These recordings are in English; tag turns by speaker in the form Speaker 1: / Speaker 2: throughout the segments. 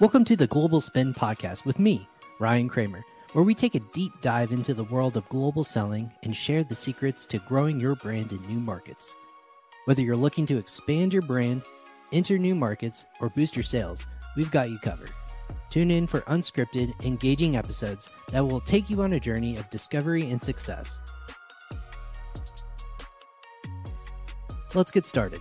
Speaker 1: Welcome to the Global Spin Podcast with me, Ryan Cramer, where we take a deep dive into the world of global selling and share the secrets to growing your brand in new markets. Whether you're looking to expand your brand, enter new markets, or boost your sales, we've got you covered. Tune in for unscripted, engaging episodes that will take you on a journey of discovery and success. Let's get started.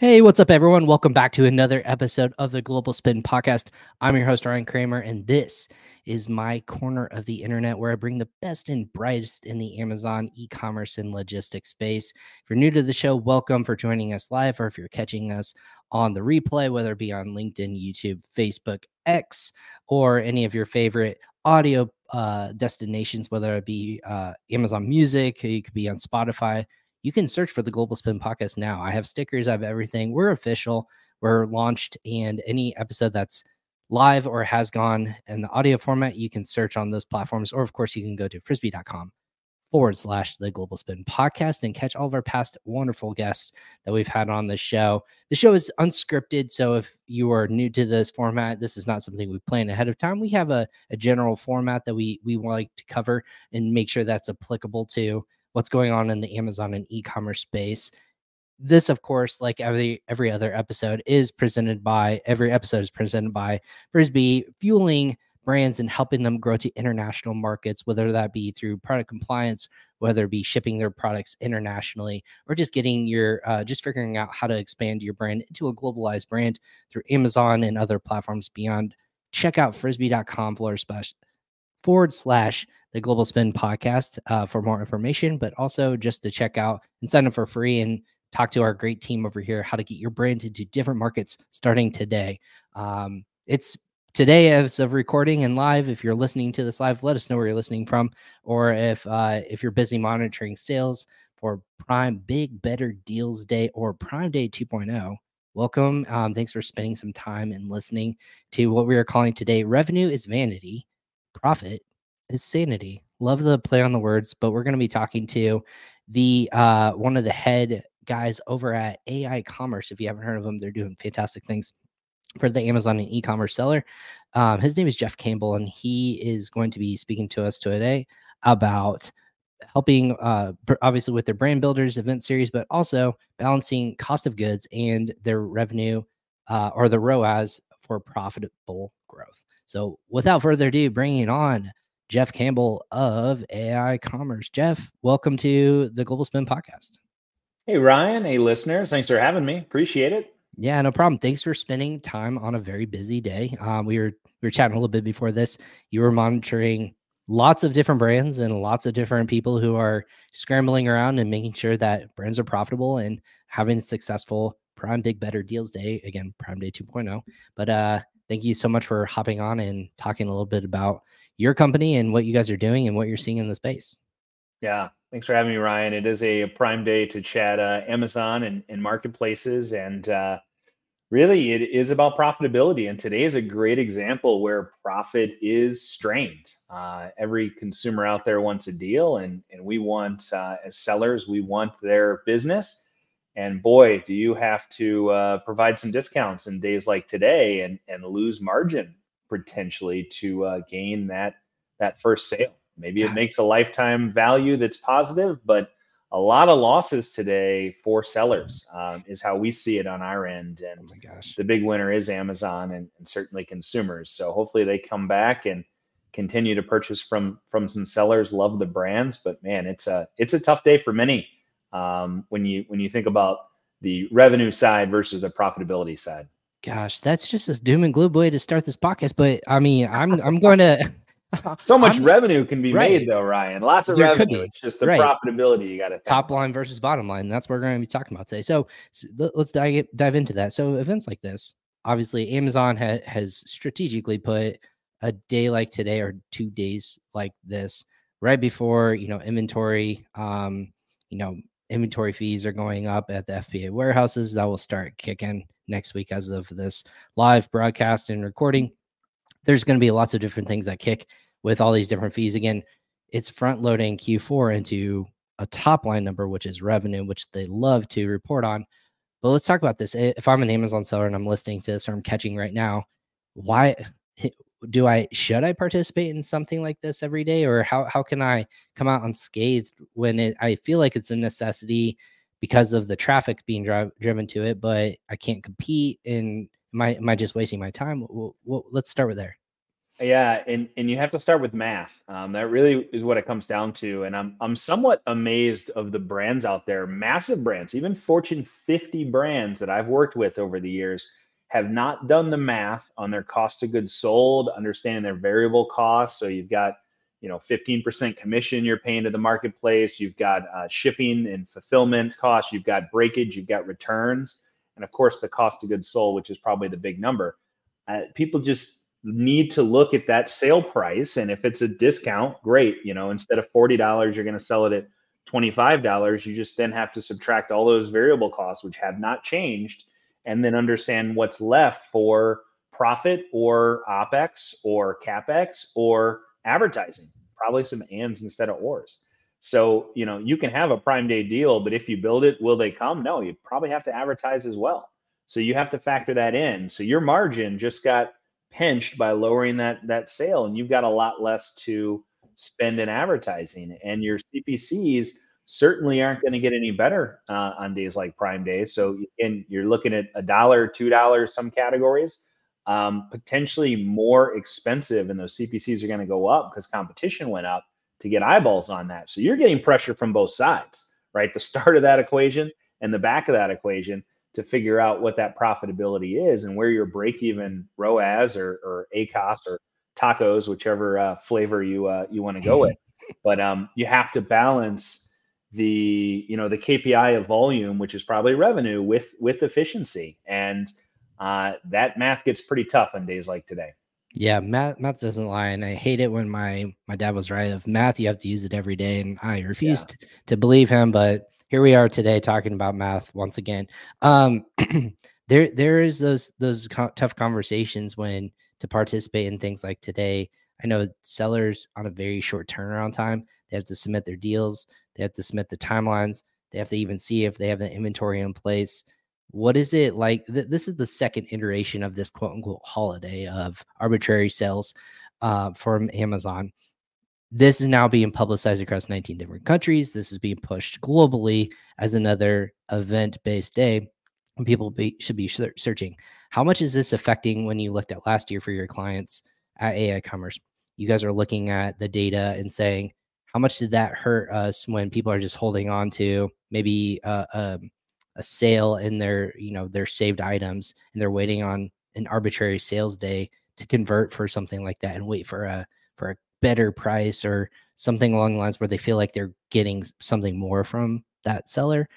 Speaker 1: Hey, what's up, everyone? Welcome back to another episode of the Global Spin Podcast. I'm your host, Ryan Cramer, and this is my corner of the internet where I bring the best and brightest in the Amazon e commerce and logistics space. If you're new to the show, welcome for joining us live, or if you're catching us on the replay, whether it be on LinkedIn, YouTube, Facebook, X, or any of your favorite audio uh, destinations, whether it be uh, Amazon Music, you could be on Spotify you can search for the Global Spin podcast now. I have stickers, I have everything. We're official, we're launched, and any episode that's live or has gone in the audio format, you can search on those platforms. Or, of course, you can go to frisbi.com forward slash the Global Spin podcast and catch all of our past wonderful guests that we've had on the show. The show is unscripted. So if you are new to this format, this is not something we plan ahead of time. We have a, a general format that we we like to cover and make sure that's applicable to what's going on in the Amazon and e-commerce space. This, of course, like every every other episode, is presented by every episode is presented by Frisbi, fueling brands and helping them grow to international markets, whether that be through product compliance, whether it be shipping their products internationally, or just getting your uh, just figuring out how to expand your brand into a globalized brand through Amazon and other platforms beyond. Check out frisbi.com forward slash forward slash the Global Spin podcast uh, for more information, but also just to check out and sign up for free and talk to our great team over here how to get your brand into different markets starting today. Um, it's today as of recording and live. If you're listening to this live, let us know where you're listening from, or if uh, if you're busy monitoring sales for Prime Big Better Deals Day or Prime Day 2.0. Welcome. Um, thanks for spending some time and listening to what we are calling today. Revenue is vanity, profit is sanity. Love the play on the words, but we're going to be talking to the uh, one of the head guys over at aiCommerce. If you haven't heard of them, they're doing fantastic things for the Amazon and e-commerce seller. Um, his name is Jeff Campbell, and he is going to be speaking to us today about helping, uh, obviously, with their brand builders event series, but also balancing cost of goods and their revenue uh, or the ROAS for profitable growth. So, without further ado, bringing on Jeff Campbell of aiCommerce. Jeff, welcome to the Global Spin podcast.
Speaker 2: Hey, Ryan. Hey, listeners. Thanks for having me. Appreciate it.
Speaker 1: Yeah, no problem. Thanks for spending time on a very busy day. Um, we were we were chatting a little bit before this. You were monitoring lots of different brands and lots of different people who are scrambling around and making sure that brands are profitable and having successful Prime Big Better Deals Day. Again, Prime Day 2.0. But uh, thank you so much for hopping on and talking a little bit about your company and what you guys are doing and what you're seeing in the space.
Speaker 2: Yeah, thanks for having me, Ryan. It is a prime day to chat uh, Amazon and, and marketplaces, and uh, really, it is about profitability. And today is a great example where profit is strained. Uh, every consumer out there wants a deal, and and we want uh, as sellers, we want their business. And boy, do you have to uh, provide some discounts in days like today and and lose margin potentially to uh, gain that that first sale. Maybe it makes a lifetime value that's positive, but a lot of losses today for sellers um, is how we see it on our end. And oh the big winner is Amazon and, and, certainly consumers. So hopefully they come back and continue to purchase from from some sellers. Love the brands, but man, it's a it's a tough day for many um, when you when you think about the revenue side versus the profitability side.
Speaker 1: Gosh, that's just a doom and gloom way to start this podcast. But I mean, I'm I'm going to.
Speaker 2: so much I'm, revenue can be right. made though, Ryan. Lots of there revenue. It's just the right. profitability you got to
Speaker 1: top line versus bottom line. That's what we're going to be talking about today. So, so let's dive dive into that. So events like this, obviously, Amazon ha- has strategically put a day like today or two days like this right before you know inventory. Um, you know, inventory fees are going up at the FBA warehouses. That will start kicking next week as of this live broadcast and recording. There's going to be lots of different things that kick with all these different fees. Again, it's front loading Q4 into a top line number, which is revenue, which they love to report on. but let's talk about this. If I'm an Amazon seller and I'm listening to this or I'm catching right now, why do I should I participate in something like this every day, or how how can I come out unscathed when it, I feel like it's a necessity because of the traffic being drive, driven to it, but I can't compete and am I am I just wasting my time? Well, well, let's start with there.
Speaker 2: Yeah, and and you have to start with math. Um, that really is what it comes down to. And I'm I'm somewhat amazed of the brands out there, massive brands, even Fortune 50 brands that I've worked with over the years have not done the math on their cost of goods sold, understanding their variable costs. So you've got, you know, 15% commission you're paying to the marketplace. You've got uh, shipping and fulfillment costs. You've got breakage. You've got returns, and of course the cost of goods sold, which is probably the big number. Uh, people just need to look at that sale price, and if it's a discount, great. You know, instead of forty dollars, you're going to sell it at twenty-five dollars. You just then have to subtract all those variable costs, which have not changed and then understand what's left for profit or opex or capex or advertising probably some ands instead of ors. So you know you can have a prime day deal but if you build it will they come? No you probably have to advertise as well. So you have to factor that in. So your margin just got pinched by lowering that that sale and you've got a lot less to spend in advertising. And your cpcs certainly aren't going to get any better uh, on days like Prime Day. So again, you're looking at a dollar, two dollars, some categories, um, potentially more expensive, and those CPCs are going to go up because competition went up to get eyeballs on that. So you're getting pressure from both sides, right? The start of that equation and the back of that equation to figure out what that profitability is and where your break even ROAS or, or ACOS or TACoS, whichever uh, flavor you uh, you want to go with. But um, you have to balance the you know the KPI of volume, which is probably revenue, with with efficiency, and uh, that math gets pretty tough on days like today.
Speaker 1: Yeah, math math doesn't lie, and I hate it when my my dad was right. Of math, you have to use it every day, and I refused yeah. to believe him. But here we are today talking about math once again. Um, there there is those those co- tough conversations when to participate in things like today. I know sellers on a very short turnaround time. They have to submit their deals. They have to submit the timelines. They have to even see if they have the inventory in place. What is it like? Th- this is the second iteration of this quote unquote holiday of arbitrary sales uh, from Amazon. This is now being publicized across 19 different countries. This is being pushed globally as another event based day. And people be, should be searching. How much is this affecting when you looked at last year for your clients at aiCommerce? You guys are looking at the data and saying, how much did that hurt us when people are just holding on to maybe a, a, a sale in their you know their saved items and they're waiting on an arbitrary sales day to convert for something like that and wait for a for a better price or something along the lines where they feel like they're getting something more from that seller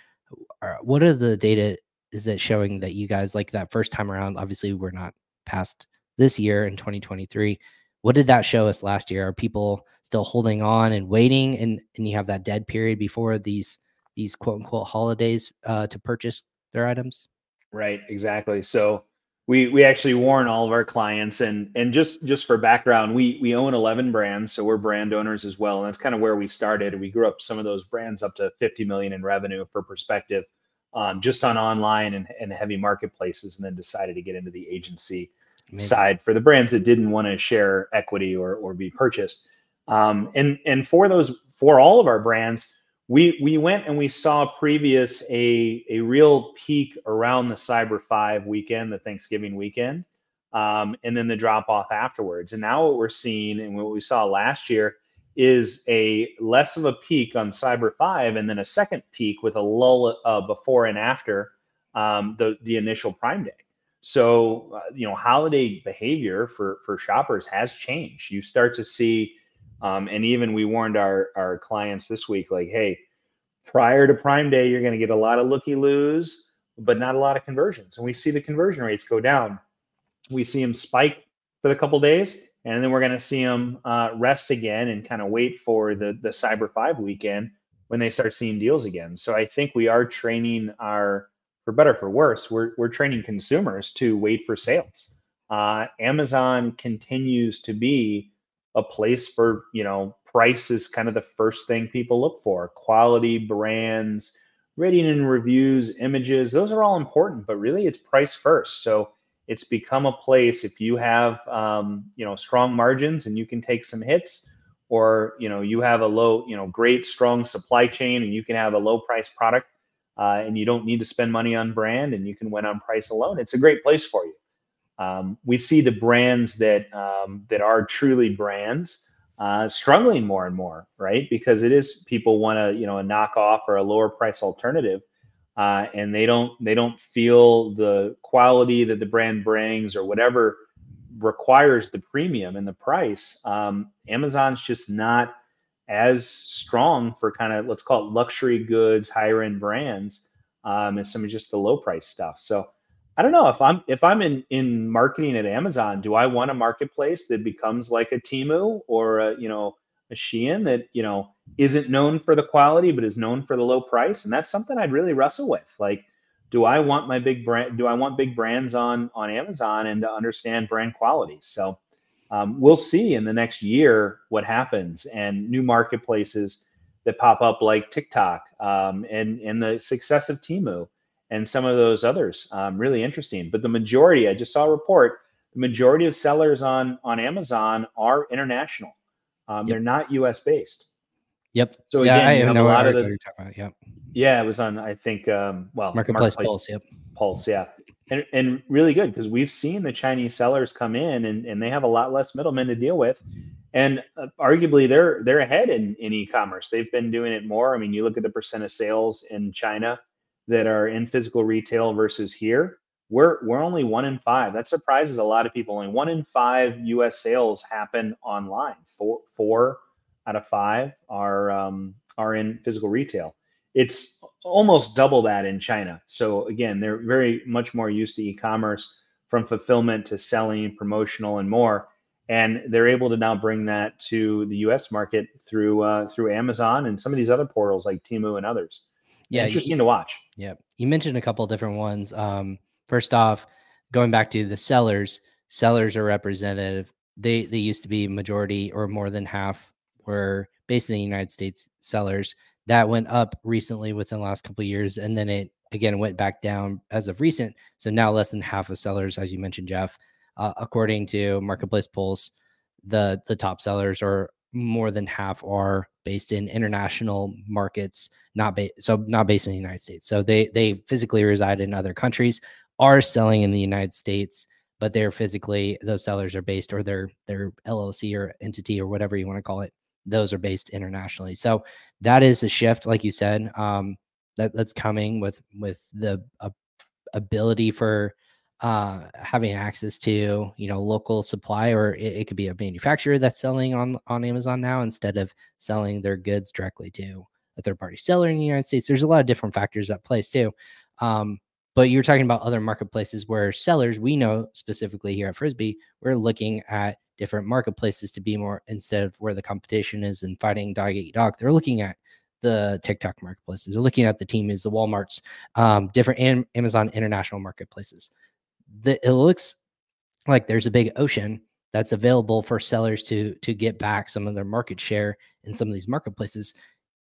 Speaker 1: what are the data is it showing that you guys like that first time around obviously we're not past this year in 2023 what did that show us last year? Are people still holding on and waiting, and and you have that dead period before these these quote unquote holidays uh, to purchase their items?
Speaker 2: Right, exactly. So we we actually warn all of our clients, and and just just for background, we we own eleven brands, so we're brand owners as well, and that's kind of where we started. We grew up some of those brands up to fifty million in revenue for perspective, um, just on online and, and heavy marketplaces, and then decided to get into the agency Amazing. side for the brands that didn't want to share equity or, or be purchased. Um, and and for those for all of our brands, we we went and we saw previous a a real peak around the Cyber Five weekend, the Thanksgiving weekend, um, and then the drop off afterwards. And now what we're seeing and what we saw last year is a less of a peak on Cyber Five, and then a second peak with a lull uh, before and after um, the the initial Prime Day. So, uh, you know, holiday behavior for for shoppers has changed. You start to see, um, and even we warned our our clients this week, like, hey, prior to Prime Day, you're going to get a lot of looky loos, but not a lot of conversions. And we see the conversion rates go down. We see them spike for the couple days, and then we're going to see them uh, rest again and kind of wait for the the Cyber Five weekend when they start seeing deals again. So I think we are training our for better for worse, we're we're training consumers to wait for sales. Uh, Amazon continues to be a place for you know price is kind of the first thing people look for. Quality brands, rating and reviews, images, those are all important, but really it's price first. So it's become a place if you have um, you know strong margins and you can take some hits, or you know you have a low you know great strong supply chain and you can have a low price product uh, and you don't need to spend money on brand and you can win on price alone. It's a great place for you. Um, we see the brands that um, that are truly brands uh, struggling more and more, right? Because it is people want a you know a knockoff or a lower price alternative, uh, and they don't they don't feel the quality that the brand brings or whatever requires the premium and the price. Um, Amazon's just not as strong for kind of let's call it luxury goods, higher end brands, um, as some of just the low price stuff. So I don't know if I'm if I'm in in marketing at Amazon, do I want a marketplace that becomes like a Temu or a, you know a Shein that you know isn't known for the quality but is known for the low price? And that's something I'd really wrestle with. Like, do I want my big brand? Do I want big brands on on Amazon and to understand brand quality? So um, we'll see in the next year what happens and new marketplaces that pop up like TikTok um, and and the success of Temu and some of those others. Um, really interesting. But the majority, I just saw a report, the majority of sellers on on Amazon are international. Um, yep. They're not U.S. based.
Speaker 1: Yep.
Speaker 2: So yeah, again, you have a lot of
Speaker 1: the.
Speaker 2: Yep. Yeah, it was on. I think. Um, well,
Speaker 1: marketplace, marketplace Pulse. Yep.
Speaker 2: Pulse. Yeah. And, and really good because we've seen the Chinese sellers come in and, and they have a lot less middlemen to deal with, and uh, arguably they're they're ahead in, in e-commerce. They've been doing it more. I mean, you look at the percent of sales in China that are in physical retail versus here, we're we're only one in five. That surprises a lot of people. Only one in five U.S. sales happen online. Four four out of five are um, are in physical retail. It's almost double that in China. So again, they're very much more used to e-commerce from fulfillment to selling, promotional, and more. And they're able to now bring that to the U.S. market through uh, through Amazon and some of these other portals like Temu and others yeah, interesting
Speaker 1: you,
Speaker 2: to watch.
Speaker 1: Yeah, you mentioned a couple different ones. Um, first off, going back to the sellers, sellers are representative. They they used to be majority or more than half were based in the United States sellers. That went up recently within the last couple years, and then it again went back down as of recent. So now less than half of sellers, as you mentioned, Jeff, uh, according to Marketplace Pulse, the the top sellers are more than half are based in international markets, not ba- so not based in the United States. So they they physically reside in other countries, are selling in the United States, but they're physically those sellers are based or their their LLC or entity or whatever you want to call it. Those are based internationally. So that is a shift, like you said, um, that that's coming with with the uh, ability for uh, having access to you know local supply or it, it, could be a manufacturer that's selling on on amazon now instead of selling their goods directly to a third party seller in the united states there's a lot of different factors at play too um, but you're talking about other marketplaces where sellers we know specifically here at frisbi we're looking at different marketplaces to be more instead of where the competition is and fighting dog eat dog they're looking at the TikTok marketplaces. They're looking at the Temus the WalMarts, um, different Amazon international marketplaces the, it looks like there's a big ocean that's available for sellers to to get back some of their market share in some of these marketplaces.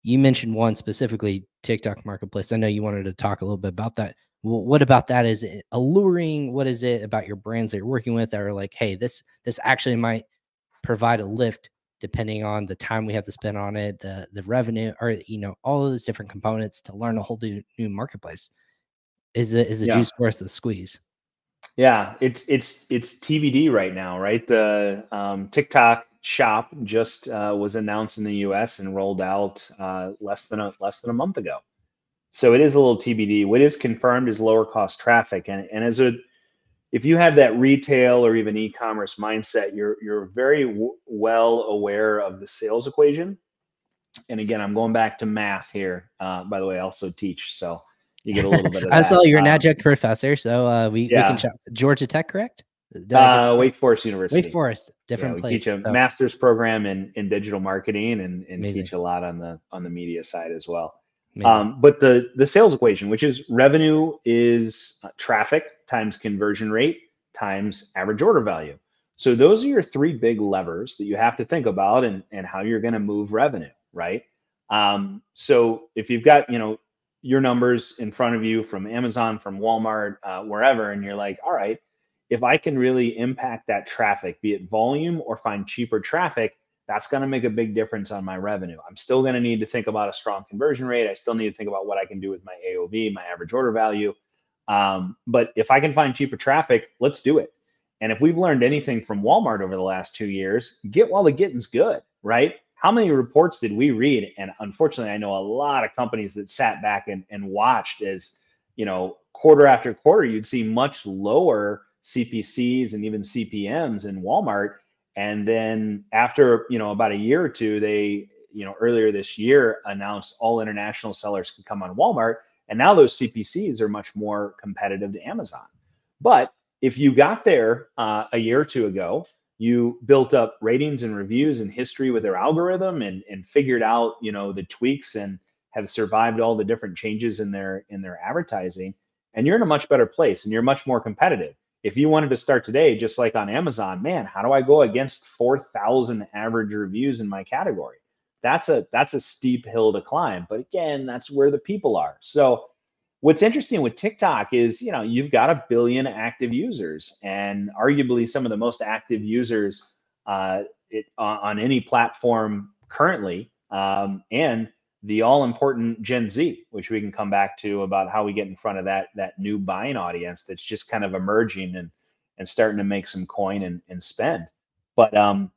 Speaker 1: You mentioned one specifically, TikTok marketplace. I know you wanted to talk a little bit about that. Well, what about that? Is it alluring? What is it about your brands that you're working with that are like, hey, this this actually might provide a lift depending on the time we have to spend on it, the the revenue, or you know, all of those different components to learn a whole new, new marketplace. Is it is the yeah. juice worth the squeeze?
Speaker 2: Yeah, it's it's it's TBD right now, right? The um, TikTok shop just uh, was announced in the U.S. and rolled out uh, less than a less than a month ago. So it is a little TBD. What is confirmed is lower cost traffic, and and as a if you have that retail or even e-commerce mindset, you're you're very w- well aware of the sales equation. And again, I'm going back to math here. Uh, by the way, I also teach, so you get a little bit of I
Speaker 1: saw you're an adjunct professor, so uh, we, yeah. we can check. Georgia Tech, correct?
Speaker 2: Uh, Wake Forest University.
Speaker 1: Wake Forest, different yeah,
Speaker 2: place. Teach a so. master's program in, in digital marketing and, and teach a lot on the on the media side as well. Um, but the the sales equation, which is revenue is uh, traffic times conversion rate times average order value. So those are your three big levers that you have to think about and and how you're going to move revenue, right? Um, so if you've got you know your numbers in front of you from Amazon, from Walmart, uh, wherever, and you're like, all right, if I can really impact that traffic, be it volume or find cheaper traffic, that's going to make a big difference on my revenue. I'm still going to need to think about a strong conversion rate. I still need to think about what I can do with my AOV, my average order value. Um, but if I can find cheaper traffic, let's do it. And if we've learned anything from Walmart over the last two years, get while the getting's good, right? How many reports did we read? And unfortunately, I know a lot of companies that sat back and, and watched as, you know, quarter after quarter, you'd see much lower CPCs and even CPMs in Walmart. And then after, you know, about a year or two, they, you know, earlier this year announced all international sellers could come on Walmart. And now those CPCs are much more competitive to Amazon. But if you got there uh, a year or two ago, you built up ratings and reviews and history with their algorithm and, and figured out, you know, the tweaks and have survived all the different changes in their in their advertising, and you're in a much better place and you're much more competitive if you wanted to start today, just like on Amazon, man, how do I go against 4,000 average reviews in my category? That's a that's a steep hill to climb. But again, that's where the people are. So what's interesting with TikTok is, you know, you've got a billion active users and arguably some of the most active users uh, it, on any platform currently. Um, and the all important Gen Z, which we can come back to about how we get in front of that that new buying audience that's just kind of emerging and and starting to make some coin and, and spend. But um,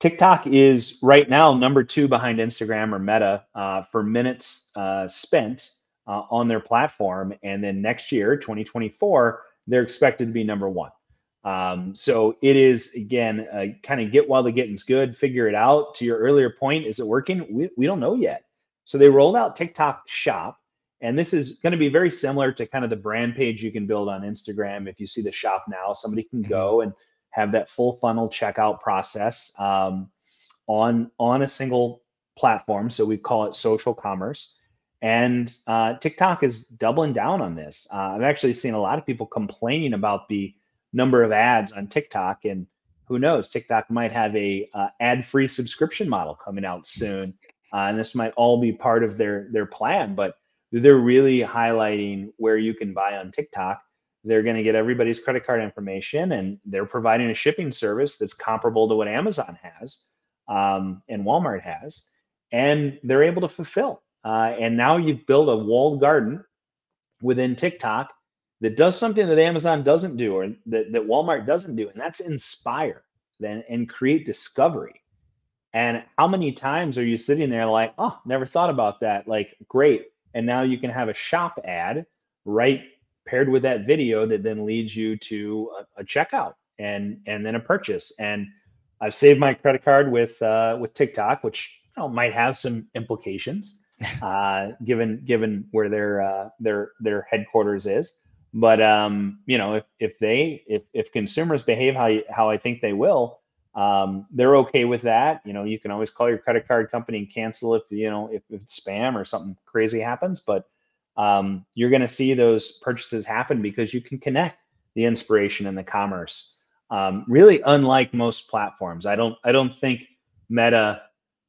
Speaker 2: TikTok is right now number two behind Instagram or Meta uh, for minutes uh, spent uh, on their platform, and then next year, 2024, they're expected to be number one. Um, so it is again, uh, kind of get while the getting's good, figure it out. To your earlier point, is it working? We, we don't know yet. So they rolled out TikTok Shop, and this is going to be very similar to kind of the brand page you can build on Instagram. If you see the shop now, somebody can mm-hmm. go and have that full funnel checkout process um, on on a single platform. So we call it social commerce. And uh, TikTok is doubling down on this. Uh, I've actually seen a lot of people complaining about the number of ads on TikTok, and who knows, TikTok might have a uh, ad-free subscription model coming out soon uh, and this might all be part of their their plan. But they're really highlighting where you can buy on TikTok. They're going to get everybody's credit card information, and they're providing a shipping service that's comparable to what Amazon has um, and Walmart has, and they're able to fulfill. Uh, and now you've built a walled garden within TikTok that does something that Amazon doesn't do or that, that Walmart doesn't do, and that's inspire then and create discovery. And how many times are you sitting there like, oh, never thought about that? Like, great. And now you can have a shop ad right paired with that video that then leads you to a, a checkout and and then a purchase. And I've saved my credit card with uh, with TikTok, which you know, might have some implications uh, given given where their uh, their their headquarters is. But um, you know, if if they if if consumers behave how you, how I think they will, um, they're okay with that. You know, you can always call your credit card company and cancel if you know if, if it's spam or something crazy happens. But um, you're going to see those purchases happen because you can connect the inspiration and the commerce. Um, really, unlike most platforms, I don't I don't think Meta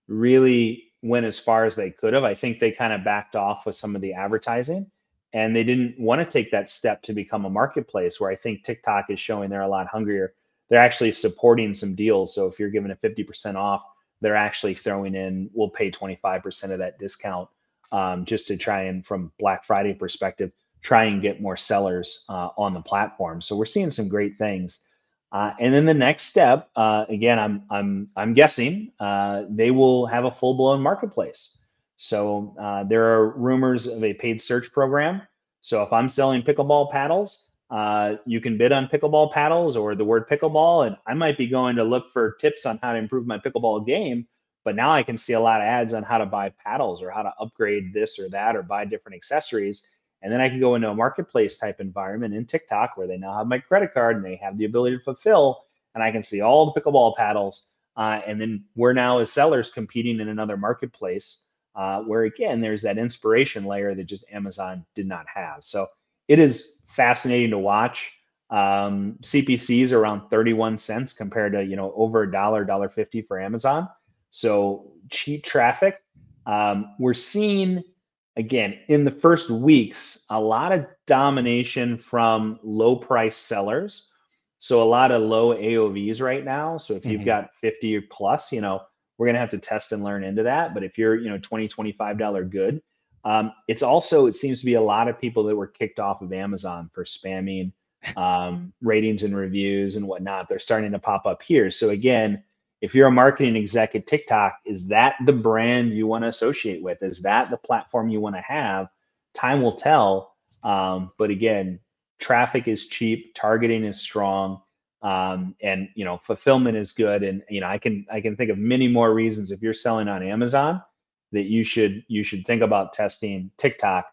Speaker 2: really went as far as they could have. I think they kind of backed off with some of the advertising and they didn't want to take that step to become a marketplace where I think TikTok is showing they're a lot hungrier they're actually supporting some deals. So if you're giving a 50% off, they're actually throwing in, we'll pay 25% of that discount um, just to try and, from Black Friday perspective, try and get more sellers uh, on the platform. So we're seeing some great things. Uh, and then the next step, uh, again, I'm I'm I'm guessing uh, they will have a full blown marketplace. So uh, there are rumors of a paid search program. So if I'm selling pickleball paddles, uh, you can bid on pickleball paddles or the word pickleball. And I might be going to look for tips on how to improve my pickleball game. But now I can see a lot of ads on how to buy paddles or how to upgrade this or that or buy different accessories. And then I can go into a marketplace type environment in TikTok where they now have my credit card and they have the ability to fulfill. And I can see all the pickleball paddles. Uh, and then we're now as sellers competing in another marketplace uh, where, again, there's that inspiration layer that just Amazon did not have. So it is fascinating to watch. Um, CPCs around 31 cents compared to, you know, over a dollar, dollar 50 for Amazon. So cheap traffic. Um, we're seeing again, in the first weeks, a lot of domination from low price sellers. So a lot of low AOVs right now. So if you've mm-hmm. got 50 plus, you know, we're going to have to test and learn into that. But if you're, you know, 20, $25 good, um, it's also, it seems to be a lot of people that were kicked off of Amazon for spamming um, ratings and reviews and whatnot. They're starting to pop up here. So again, if you're a marketing exec at TikTok, is that the brand you want to associate with? Is that the platform you want to have? Time will tell. Um, but again, traffic is cheap, targeting is strong, um, and you know fulfillment is good. And you know I can I can think of many more reasons if you're selling on Amazon that you should you should think about testing TikTok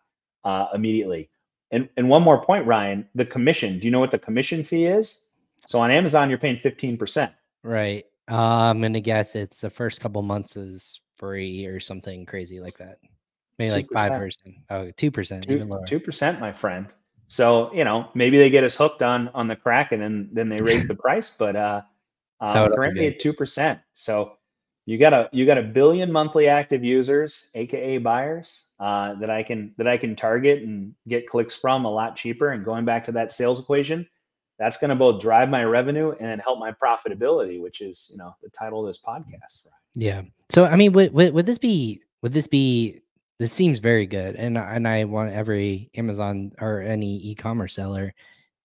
Speaker 2: uh, immediately. And and one more point, Ryan, the commission. Do you know what the commission fee is? So on Amazon, you're paying 15%.
Speaker 1: Right. Uh, I'm gonna guess it's the first couple months is free or something crazy like that. Maybe 2%. like five percent. Oh, two percent, even lower.
Speaker 2: Two percent, my friend. So you know, maybe they get us hooked on on the crack, and then then they raise the price. But uh, uh currently at two percent. So you got a you got a billion monthly active users, aka buyers, uh, that I can that I can target and get clicks from a lot cheaper. And going back to that sales equation, that's going to both drive my revenue and help my profitability, which is you know the title of this podcast.
Speaker 1: Yeah. So I mean, would, would would this be would this be this seems very good, and and I want every Amazon or any e-commerce seller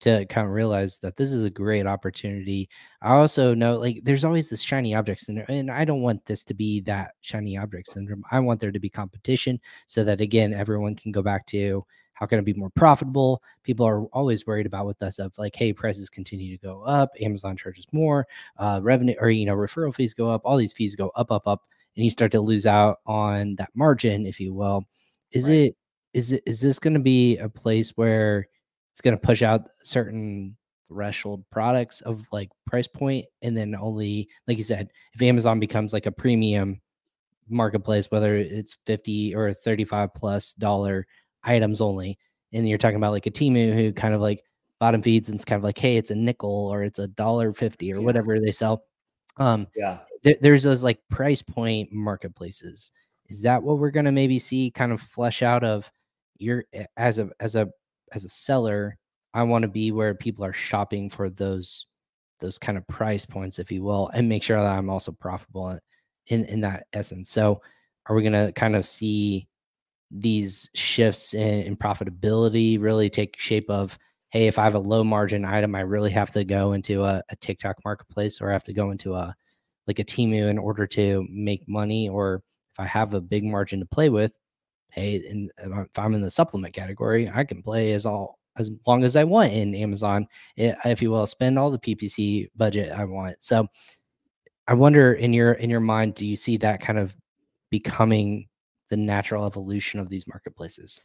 Speaker 1: to kind of realize that this is a great opportunity. I also know like there's always this shiny object syndrome, and I don't want this to be that shiny object syndrome. I want there to be competition so that again everyone can go back to how can it be more profitable? People are always worried about with us of like, hey, prices continue to go up, Amazon charges more, uh, revenue or you know, referral fees go up, all these fees go up, up, up, and you start to lose out on that margin, if you will. Is right. it is it is this going to be a place where it's going to push out certain threshold products of like price point and then only like you said if amazon becomes like a premium marketplace whether it's 50 or 35 plus dollar items only. And you're talking about like a Temu who kind of like bottom feeds and it's kind of like, hey, it's a nickel or it's a dollar fifty or yeah. whatever they sell. Um, yeah, th- there's those like price point marketplaces. Is that what we're gonna maybe see kind of flesh out of your as a as a as a seller? I want to be where people are shopping for those those kind of price points, if you will, and make sure that I'm also profitable in in that essence. So, are we gonna kind of see these shifts in, in, profitability really take shape of hey if i have a low margin item i really have to go into a, a tiktok marketplace or i have to go into a like a Temu in order to make money or if i have a big margin to play with hey and if i'm in the supplement category i can play as all as long as i want in amazon eh, if you will spend all the ppc budget i want. So i wonder in your in your mind do you see that kind of becoming the natural evolution of these marketplaces?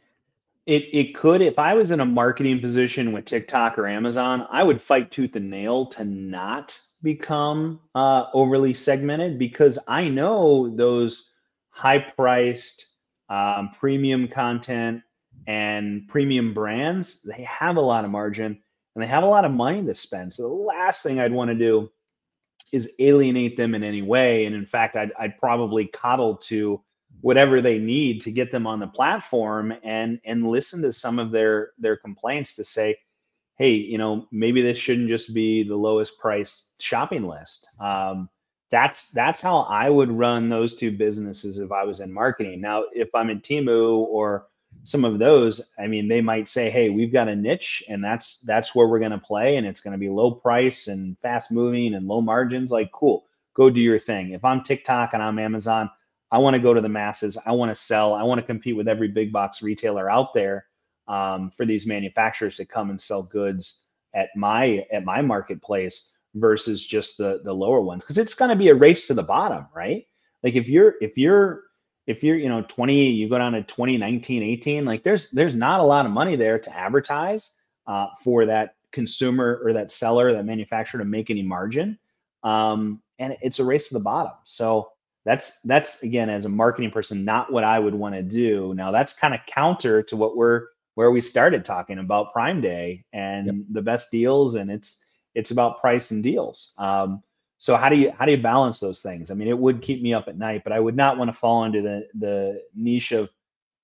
Speaker 2: It it could if I was in a marketing position with TikTok or Amazon, I would fight tooth and nail to not become uh, overly segmented because I know those high priced um, premium content and premium brands they have a lot of margin and they have a lot of money to spend. So the last thing I'd want to do is alienate them in any way. And in fact, I'd, I'd probably coddle to whatever they need to get them on the platform and and listen to some of their their complaints to say hey you know maybe this shouldn't just be the lowest price shopping list. Um, that's that's how i would run those two businesses if i was in marketing. Now if i'm in Temu or some of those i mean they might say hey we've got a niche and that's that's where we're going to play and it's going to be low price and fast moving and low margins. Like cool. Go do your thing. If i'm tiktok and i'm amazon I want to go to the masses. I want to sell. I want to compete with every big box retailer out there um, for these manufacturers to come and sell goods at my at my marketplace versus just the the lower ones because it's going to be a race to the bottom, right? Like if you're if you're if you're you know 20 you go down to 2019 18 like there's there's not a lot of money there to advertise uh, for that consumer or that seller that manufacturer to make any margin um, and it's a race to the bottom so that's that's again as a marketing person not what i would want to do now that's kind of counter to what we're where we started talking about prime day and yep. the best deals and it's it's about price and deals um, so how do you how do you balance those things i mean it would keep me up at night but i would not want to fall into the the niche of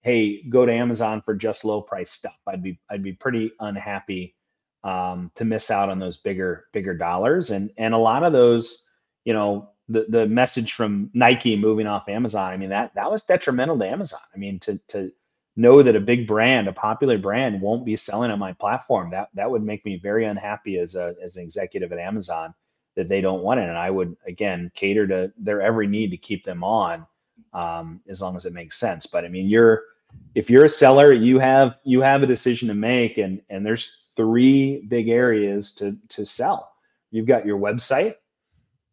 Speaker 2: hey, go to Amazon for just low price stuff. I'd be I'd be pretty unhappy um, to miss out on those bigger bigger dollars. And and a lot of those, you know, the the message from Nike moving off Amazon. I mean that that was detrimental to Amazon. I mean to to know that a big brand, a popular brand, won't be selling on my platform. That that would make me very unhappy as a as an executive at Amazon that they don't want it. And I would again cater to their every need to keep them on um, as long as it makes sense. But I mean, you're if you're a seller, you have you have a decision to make, and and there's three big areas to to sell. You've got your website.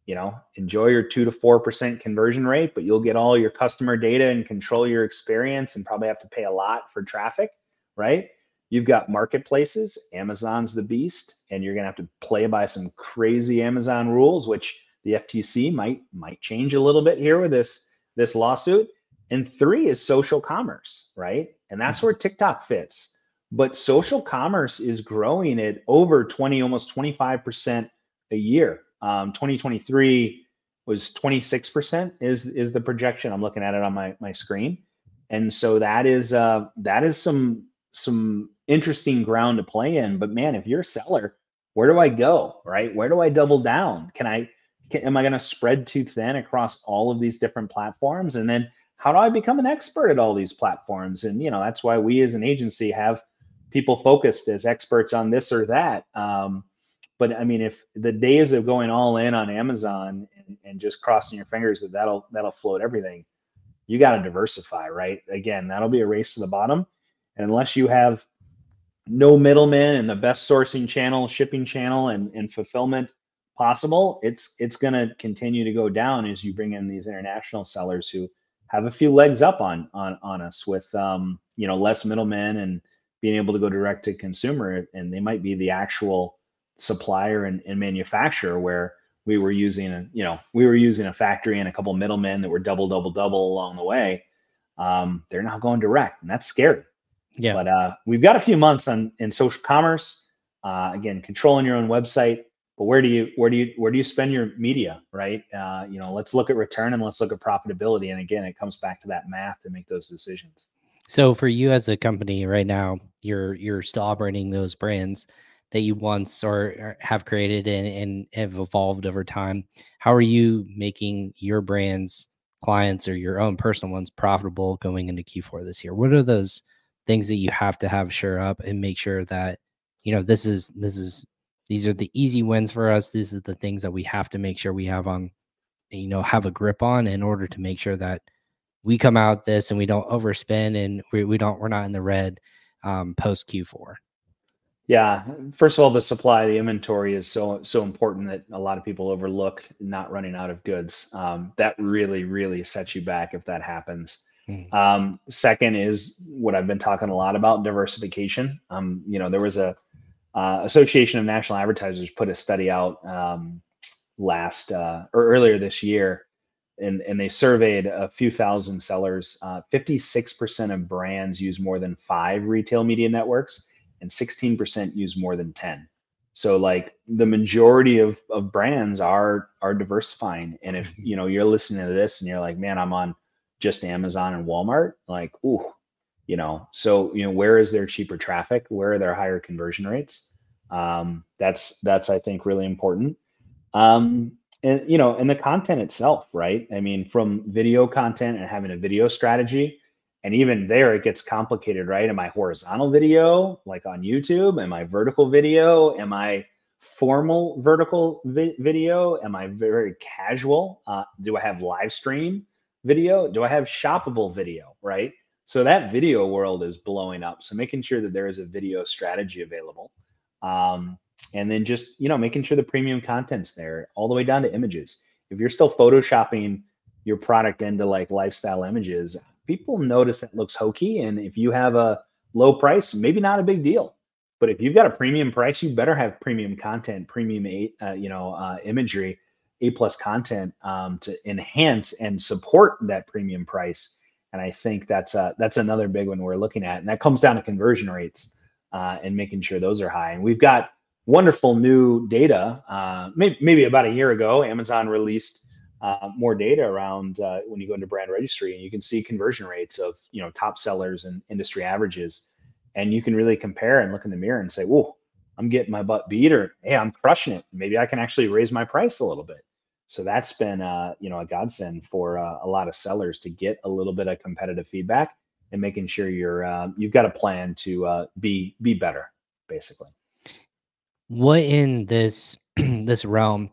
Speaker 2: You know, enjoy your two to four percent conversion rate, but you'll get all your customer data and control your experience, and probably have to pay a lot for traffic, right? You've got marketplaces. Amazon's the beast, and you're gonna have to play by some crazy Amazon rules, which the FTC might might change a little bit here with this this lawsuit. And three is social commerce, right? And that's mm-hmm. where TikTok fits. But social commerce is growing at over 20, almost 25% a year. Um, 2023 was 26% is is the projection. I'm looking at it on my my screen. And so that is uh that is some some interesting ground to play in. But man, if you're a seller, where do I go? Right? Where do I double down? Can I can, am I going to spread too thin across all of these different platforms? And then how do I become an expert at all these platforms? And you know, that's why we as an agency have people focused as experts on this or that. Um, but I mean, if the days of going all in on Amazon and, and just crossing your fingers that that'll that'll float everything, you got to diversify, right? Again, that'll be a race to the bottom, and unless you have no middlemen and the best sourcing channel, shipping channel, and, and fulfillment possible, it's it's going to continue to go down as you bring in these international sellers who have a few legs up on on on us with um, you know less middlemen and being able to go direct to consumer and they might be the actual supplier and, and manufacturer where we were using a you know we were using a factory and a couple middlemen that were double double double along the way um, they're now going direct and that's scary. Yeah. But uh, we've got a few months on in social commerce uh, again controlling your own website but where do you where do you where do you spend your media right? Uh, you know let's look at return and let's look at profitability and again it comes back to that math to make those decisions.
Speaker 1: So for you as a company right now you're you're still operating those brands that you once or have created and, and have evolved over time how are you making your brands clients or your own personal ones profitable going into q4 this year what are those things that you have to have sure up and make sure that you know this is this is these are the easy wins for us. These are the things that we have to make sure we have on, you know, have a grip on in order to make sure that we come out this and we don't overspend and we, we don't we're not in the red um, post Q4.
Speaker 2: Yeah, first of all, the supply, the inventory is so so important that a lot of people overlook not running out of goods. Um, that really really sets you back if that happens. Mm. Um, second is what I've been talking a lot about diversification. Um, you know, there was a uh, Association of National Advertisers put a study out um, last uh, or earlier this year, and and they surveyed a few thousand sellers. Uh, fifty-six percent of brands use more than five retail media networks, and sixteen percent use more than ten. So like the majority of, of brands are are diversifying. And if mm-hmm. you know you're listening to this and you're like, man, I'm on just Amazon and Walmart, like, ooh, you know so you know where is their cheaper traffic where are their higher conversion rates um, that's that's i think really important um, and you know and the content itself right i mean from video content and having a video strategy and even there it gets complicated right? Am i horizontal video like on youtube? Am i vertical video? Am i formal vertical vi- video? Am i very casual? Uh, do i have live stream video? Do i have shoppable video right? So that video world is blowing up. So making sure that there is a video strategy available. Um, and then just, you know, making sure the premium content's there all the way down to images. If you're still photoshopping your product into like lifestyle images, people notice that looks hokey. And if you have a low price, maybe not a big deal. But if you've got a premium price, you better have premium content, premium, uh, you know, uh, imagery, A plus content um, to enhance and support that premium price and I think that's uh, that's another big one we're looking at, and that comes down to conversion rates uh, and making sure those are high. And we've got wonderful new data. Uh, maybe, maybe about a year ago, Amazon released uh, more data around uh, when you go into brand registry and you can see conversion rates of you know top sellers and industry averages. And you can really compare and look in the mirror and say whoa i'm getting my butt beat or hey i'm crushing it. Maybe i can actually raise my price a little bit. So that's been uh, you know a godsend for uh, a lot of sellers to get a little bit of competitive feedback and making sure you're uh, you've got a plan to uh, be be better basically.
Speaker 1: What in this this realm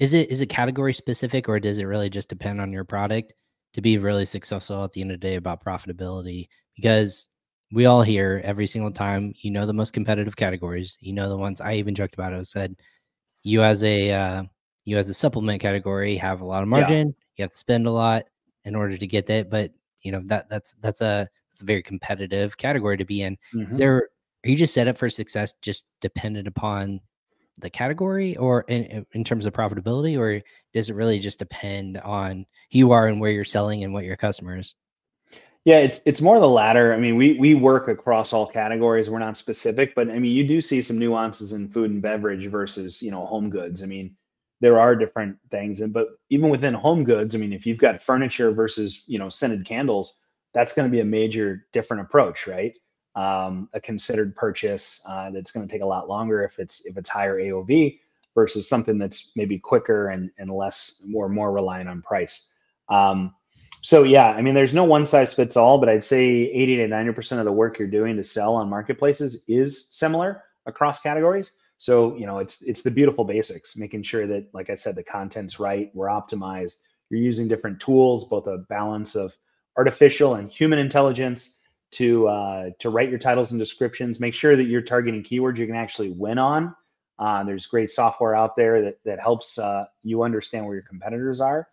Speaker 1: is it is it category specific or does it really just depend on your product to be really successful at the end of the day about profitability? Because we all hear every single time, you know, the most competitive categories, you know, the ones I even joked about. I said, you as a, uh, you as a supplement category have a lot of margin. Yeah. You have to spend a lot in order to get that. But you know, that that's, that's a, that's a very competitive category to be in. Mm-hmm. Is there, are you just set up for success just dependent upon the category or in, in terms of profitability or does it really just depend on who you are and where you're selling and what your customers
Speaker 2: yeah it's it's more the latter. I mean we we work across all categories. We're not specific but i mean you do see some nuances in food and beverage versus you know home goods. I mean there are different things and but even within home goods i mean if you've got furniture versus you know scented candles that's going to be a major different approach right um, a considered purchase uh, that's going to take a lot longer if it's if it's higher AOV versus something that's maybe quicker and and less more more reliant on price. Um, so yeah, I mean, there's no one size fits all, but I'd say 80 to 90 percent of the work you're doing to sell on marketplaces is similar across categories. So you know, it's it's the beautiful basics, making sure that, like I said, the content's right, we're optimized. You're using different tools, both a balance of artificial and human intelligence to uh, to write your titles and descriptions. Make sure that you're targeting keywords you can actually win on. Uh, there's great software out there that that helps uh, you understand where your competitors are.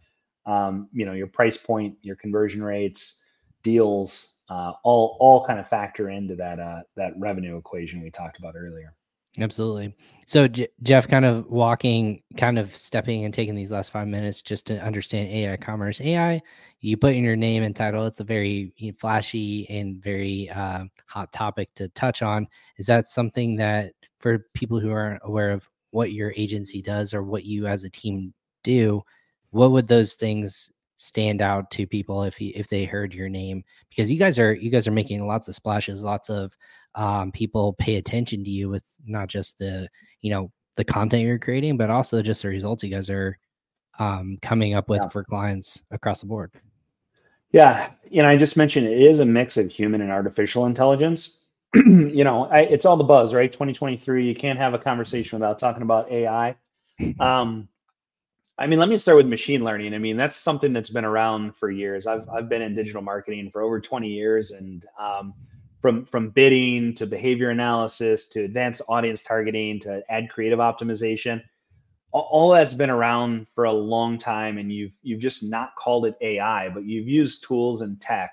Speaker 2: Um, you know your price point, your conversion rates, deals, uh, all all kind of factor into that uh, that revenue equation we talked about earlier.
Speaker 1: Absolutely. So J- Jeff, kind of walking, kind of stepping and taking these last five minutes just to understand aiCommerce. AI, you put in your name and title. It's a very flashy and very uh, hot topic to touch on. Is that something that for people who aren't aware of what your agency does or what you as a team do, what would those things stand out to people if he, if they heard your name? Because you guys are you guys are making lots of splashes, lots of um, people pay attention to you with not just the you know the content you're creating, but also just the results you guys are um, coming up with yeah. for clients across the board.
Speaker 2: Yeah, you know, I just mentioned it is a mix of human and artificial intelligence. you know, I, it's all the buzz, right? 2023, you can't have a conversation without talking about AI. Um, I mean, let me start with machine learning. I mean, that's something that's been around for years. I've I've been in digital marketing for over 20 years, and um, from from bidding to behavior analysis to advanced audience targeting to ad creative optimization. All, that's been around for a long time and you've you've just not called it ai but you've used tools and tech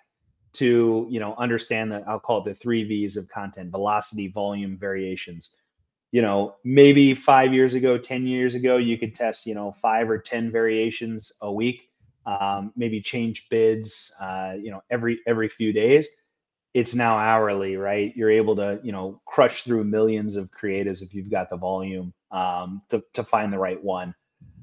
Speaker 2: to you know understand that i'll call it the three v's of content velocity volume variations. You know maybe five years ago ten years ago you could test you know five or ten variations a week um, maybe change bids uh, you know every every few days it's now hourly, right? You're able to, you know, crush through millions of creatives if you've got the volume um, to, to find the right one.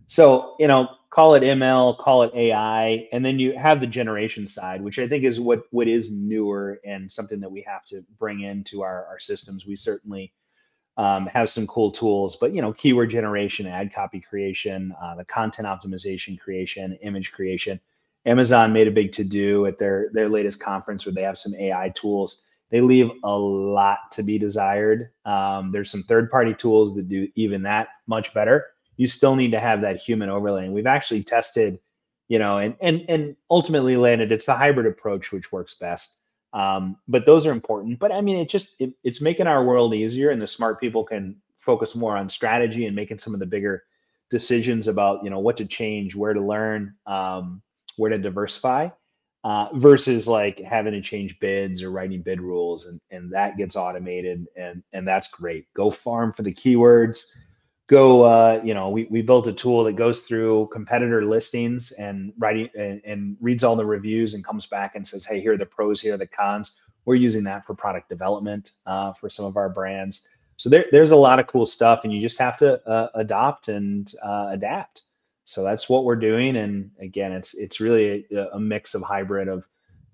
Speaker 2: So, you know, call it ML, call it AI, and then you have the generation side, which I think is what what is newer and something that we have to bring into our, our systems. We certainly um, have some cool tools, but you know, keyword generation, ad copy creation, uh, the content optimization creation, image creation Amazon made a big to do at their their latest conference where they have some AI tools. They leave a lot to be desired. Um, there's some third party tools that do even that much better. You still need to have that human overlay. And we've actually tested, you know, and and and ultimately landed. It's the hybrid approach which works best. Um, but those are important. But I mean, it just it, it's making our world easier, and the smart people can focus more on strategy and making some of the bigger decisions about you know what to change, where to learn. Um, where to diversify uh, versus like having to change bids or writing bid rules and, and that gets automated and and that's great. Go farm for the keywords. Go uh, you know we, we built a tool that goes through competitor listings and writing and, and reads all the reviews and comes back and says hey here are the pros here are the cons. We're using that for product development uh, for some of our brands. So there, there's a lot of cool stuff and you just have to uh, adopt and uh, adapt So that's what we're doing. And again, it's it's really a, a mix of hybrid of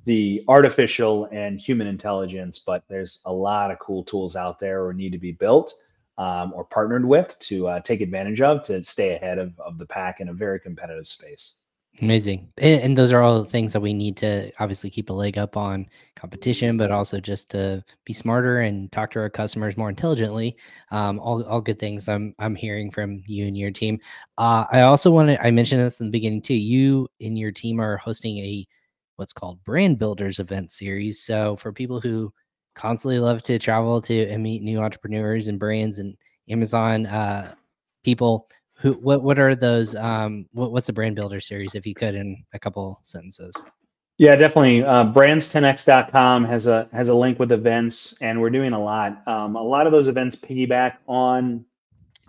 Speaker 2: the artificial and human intelligence, but there's a lot of cool tools out there or need to be built um, or partnered with to uh, take advantage of to stay ahead of, of the pack in a very competitive space.
Speaker 1: Amazing. And, those are all the things that we need to obviously keep a leg up on competition, but also just to be smarter and talk to our customers more intelligently. Um, all, all good things I'm, I'm hearing from you and your team. Uh, I also wanted, I mentioned this in the beginning too. You and your team are hosting a what's called brand builders event series. So for people who constantly love to travel to and meet new entrepreneurs and brands and Amazon uh, people, who what what are those um what, what's the brand builder series if you could in a couple sentences?
Speaker 2: Yeah definitely. Uh, brands10x.com has a has a link with events and we're doing a lot. Um, a lot of those events piggyback on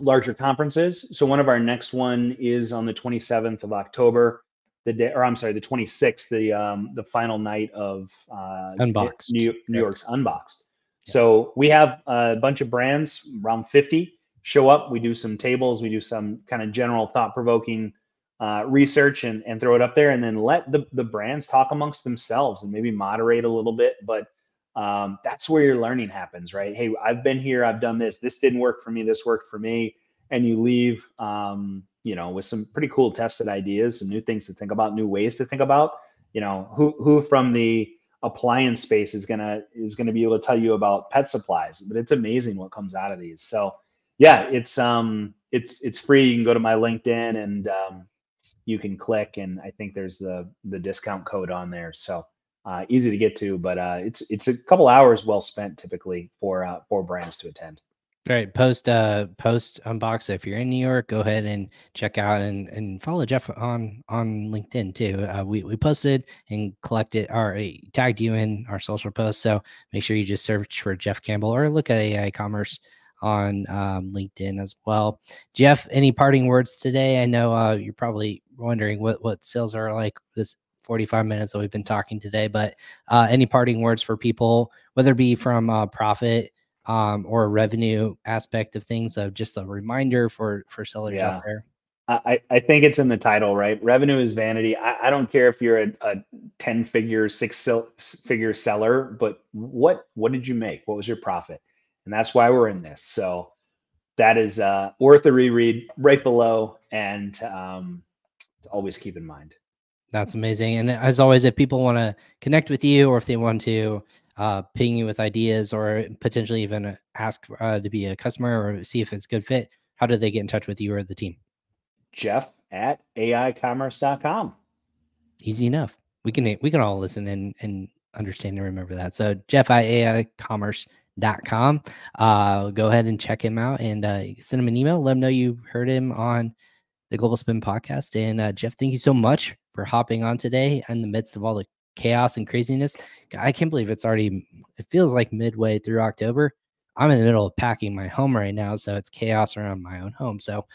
Speaker 2: larger conferences. So one of our next one is on the 27th of october the day or i'm sorry the 26th the um the final night of uh
Speaker 1: unboxed.
Speaker 2: New, new york's unboxed. So we have a bunch of brands around 50 show up. We do some tables, we do some kind of general thought provoking uh, research and, and throw it up there and then let the, the brands talk amongst themselves and maybe moderate a little bit. But um, that's where your learning happens, right? Hey, I've been here, I've done this, this didn't work for me, this worked for me. And you leave, um, you know, with some pretty cool tested ideas, some new things to think about, new ways to think about. You know, who who from the appliance space is gonna is gonna be able to tell you about pet supplies, but it's amazing what comes out of these. So yeah, it's um it's it's free. You can go to my LinkedIn and um, you can click, and I think there's the the discount code on there. So uh, easy to get to, but uh, it's it's a couple hours well spent typically for uh, for brands to attend.
Speaker 1: Right, post uh post unbox if you're in New York, go ahead and check out and and follow Jeff on on LinkedIn too. Uh, we we posted and collected or tagged you in our social posts, so make sure you just search for Jeff Campbell or look at aiCommerce on um, LinkedIn as well. Jeff, any parting words today? I know uh, you're probably wondering what what sales are like this 45 minutes that we've been talking today, but uh, any parting words for people, whether it be from uh, profit um, or revenue aspect of things, of just a reminder for for sellers yeah. out there.
Speaker 2: I, I think it's in the title, right? Revenue is vanity. I, I don't care if you're a, a 10 figure, six figure seller, but what what did you make? What was your profit? And that's why we're in this. So that is uh, worth a reread right below, and um, always keep in mind.
Speaker 1: That's amazing. And as always, if people want to connect with you, or if they want to uh, ping you with ideas, or potentially even ask uh, to be a customer or see if it's good fit, how do they get in touch with you or the team?
Speaker 2: Jeff at aicommerce.com.
Speaker 1: Easy enough. We can we can all listen and and understand and remember that. So Jeff at aicommerce.com com. Uh, go ahead and check him out and uh, send him an email. Let him know you heard him on the Global Spin podcast. And uh, Jeff, thank you so much for hopping on today in the midst of all the chaos and craziness. I can't believe it's already, it feels like midway through October. I'm in the middle of packing my home right now, so it's chaos around my own home. So,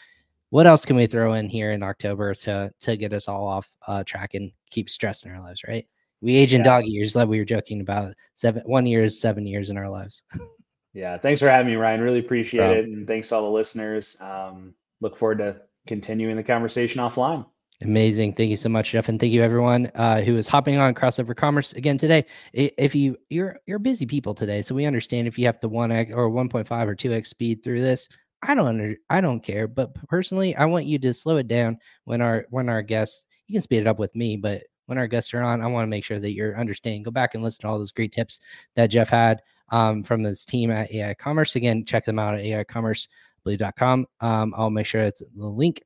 Speaker 1: what else can we throw in here in October to to get us all off uh, track and keep stress in our lives, right? We age in yeah. dog years, like we were joking about. Seven one year is seven years in our lives.
Speaker 2: yeah. Thanks for having me, Ryan. Really appreciate it. And thanks to all the listeners. Um, look forward to continuing the conversation offline.
Speaker 1: Amazing. Thank you so much, Jeff. And thank you everyone uh, who is hopping on crossover commerce again today. If you you're you're busy people today, so we understand if you have to one x or 1.5 or 2x speed through this. I don't under, I don't care. But personally, I want you to slow it down when our when our guests you can speed it up with me, but when our guests are on, I want to make sure that you're understanding. Go back and listen to all those great tips that Jeff had um, from this team at aiCommerce. Again, check them out at AICommerce.com. Um, I'll make sure it's the link.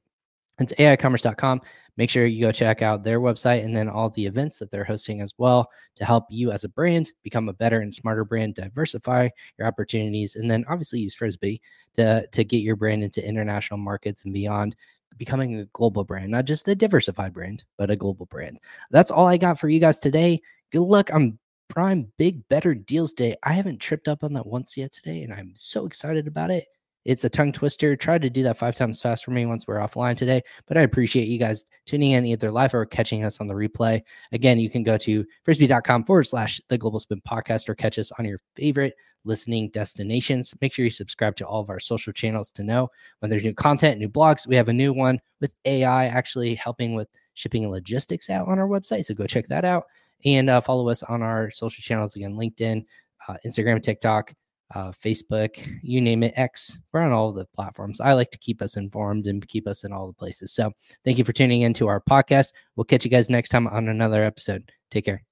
Speaker 1: It's AICommerce.com. Make sure you go check out their website and then all the events that they're hosting as well to help you as a brand become a better and smarter brand, diversify your opportunities, and then obviously use Frisbi to, to get your brand into international markets and beyond becoming a global brand, not just a diversified brand, but a global brand. That's all I got for you guys today. Good luck on Prime Big Better Deals Day. I haven't tripped up on that once yet today, and I'm so excited about it. It's a tongue twister. Try to do that five times fast for me once we're offline today. But I appreciate you guys tuning in either live or catching us on the replay. Again, you can go to frisbi.com forward slash the global spin podcast or catch us on your favorite listening destinations. Make sure you subscribe to all of our social channels to know when there's new content, new blogs. We have a new one with AI actually helping with shipping and logistics out on our website. So go check that out and uh, follow us on our social channels again LinkedIn, uh, Instagram, TikTok, uh, Facebook, you name it, X. We're on all the platforms. I like to keep us informed and keep us in all the places. So thank you for tuning into our podcast. We'll catch you guys next time on another episode. Take care.